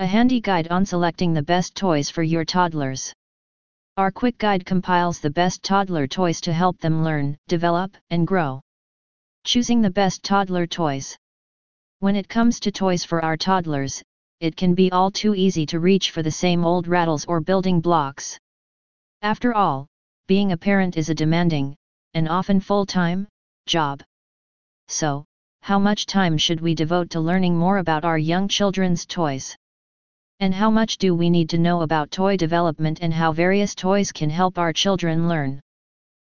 A handy guide on selecting the best toys for your toddlers. Our quick guide compiles the best toddler toys to help them learn, develop, and grow. Choosing the best toddler toys. When it comes to toys for our toddlers, it can be all too easy to reach for the same old rattles or building blocks. After all, being a parent is a demanding, and often full-time, job. So, how much time should we devote to learning more about our young children's toys? And how much do we need to know about toy development and how various toys can help our children learn?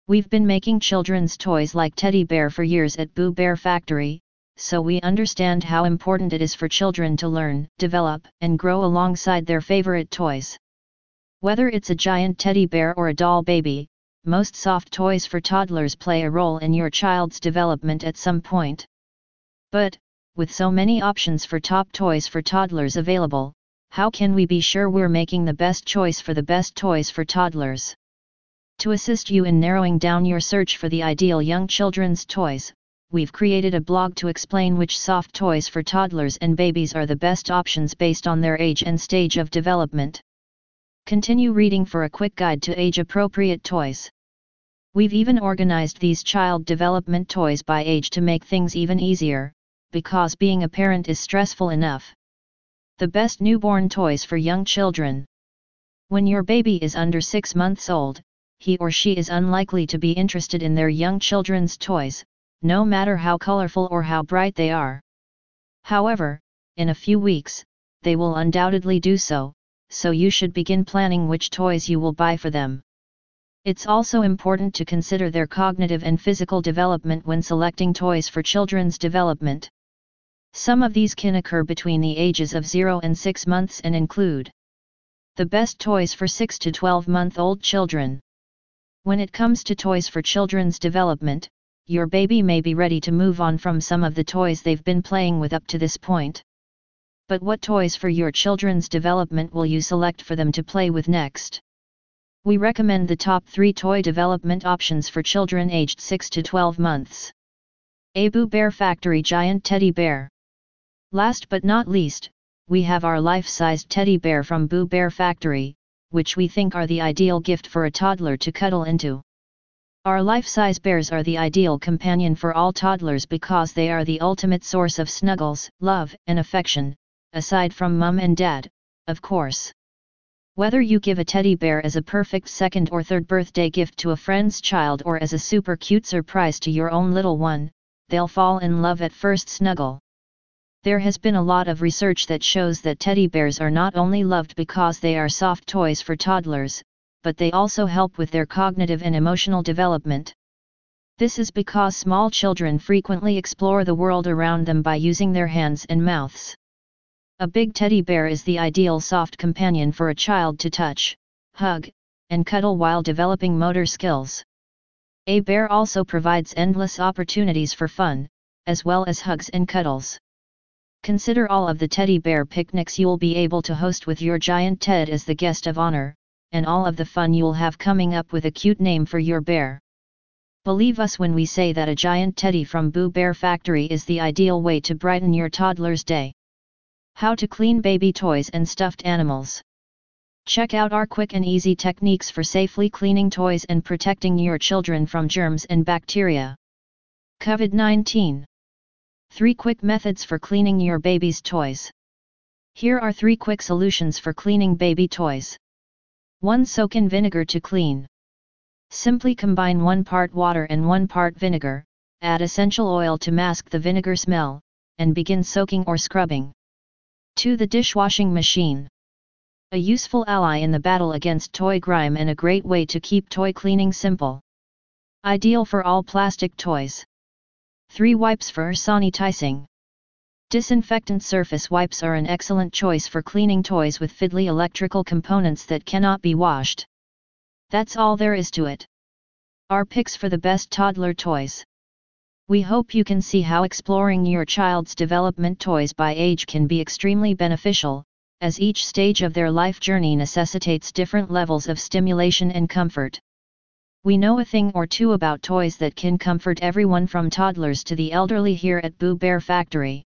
We've been making children's toys like Teddy Bear for years at Boo Bear Factory, so we understand how important it is for children to learn, develop, and grow alongside their favorite toys. Whether it's a giant teddy bear or a doll baby, most soft toys for toddlers play a role in your child's development at some point. But, with so many options for top toys for toddlers available, how can we be sure we're making the best choice for the best toys for toddlers? To assist you in narrowing down your search for the ideal young children's toys, we've created a blog to explain which soft toys for toddlers and babies are the best options based on their age and stage of development. Continue reading for a quick guide to age-appropriate toys. We've even organized these child development toys by age to make things even easier, because being a parent is stressful enough. The best newborn toys for young children. When your baby is under 6 months old, he or she is unlikely to be interested in their young children's toys, no matter how colorful or how bright they are. However, in a few weeks, they will undoubtedly do so, so you should begin planning which toys you will buy for them. It's also important to consider their cognitive and physical development when selecting toys for children's development. Some of these can occur between the ages of 0 and 6 months and include the best toys for 6 to 12 month old children. When it comes to toys for children's development, your baby may be ready to move on from some of the toys they've been playing with up to this point. But what toys for your children's development will you select for them to play with next? We recommend the top 3 toy development options for children aged 6 to 12 months. Abu Bear Factory Giant Teddy Bear Last but not least, we have our life-sized teddy bear from Boo Bear Factory, which we think are the ideal gift for a toddler to cuddle into. Our life-size bears are the ideal companion for all toddlers because they are the ultimate source of snuggles, love, and affection, aside from mum and dad, of course. Whether you give a teddy bear as a perfect second or third birthday gift to a friend's child or as a super cute surprise to your own little one, they'll fall in love at first snuggle. There has been a lot of research that shows that teddy bears are not only loved because they are soft toys for toddlers, but they also help with their cognitive and emotional development. This is because small children frequently explore the world around them by using their hands and mouths. A big teddy bear is the ideal soft companion for a child to touch, hug, and cuddle while developing motor skills. A bear also provides endless opportunities for fun, as well as hugs and cuddles. Consider all of the teddy bear picnics you'll be able to host with your giant Ted as the guest of honor, and all of the fun you'll have coming up with a cute name for your bear. Believe us when we say that a giant teddy from Boo Bear Factory is the ideal way to brighten your toddler's day. How to clean baby toys and stuffed animals. Check out our quick and easy techniques for safely cleaning toys and protecting your children from germs and bacteria. COVID-19 3 Quick Methods for Cleaning Your Baby's Toys. Here are 3 quick solutions for cleaning baby toys. 1. Soak in vinegar to clean. Simply combine 1 part water and 1 part vinegar, add essential oil to mask the vinegar smell, and begin soaking or scrubbing. 2. The dishwashing machine. A useful ally in the battle against toy grime and a great way to keep toy cleaning simple. Ideal for all plastic toys. 3 Wipes for sanitizing. Disinfectant surface wipes are an excellent choice for cleaning toys with fiddly electrical components that cannot be washed. That's all there is to it. Our picks for the best toddler toys. We hope you can see how exploring your child's development toys by age can be extremely beneficial, as each stage of their life journey necessitates different levels of stimulation and comfort. We know a thing or two about toys that can comfort everyone from toddlers to the elderly here at Boo Bear Factory.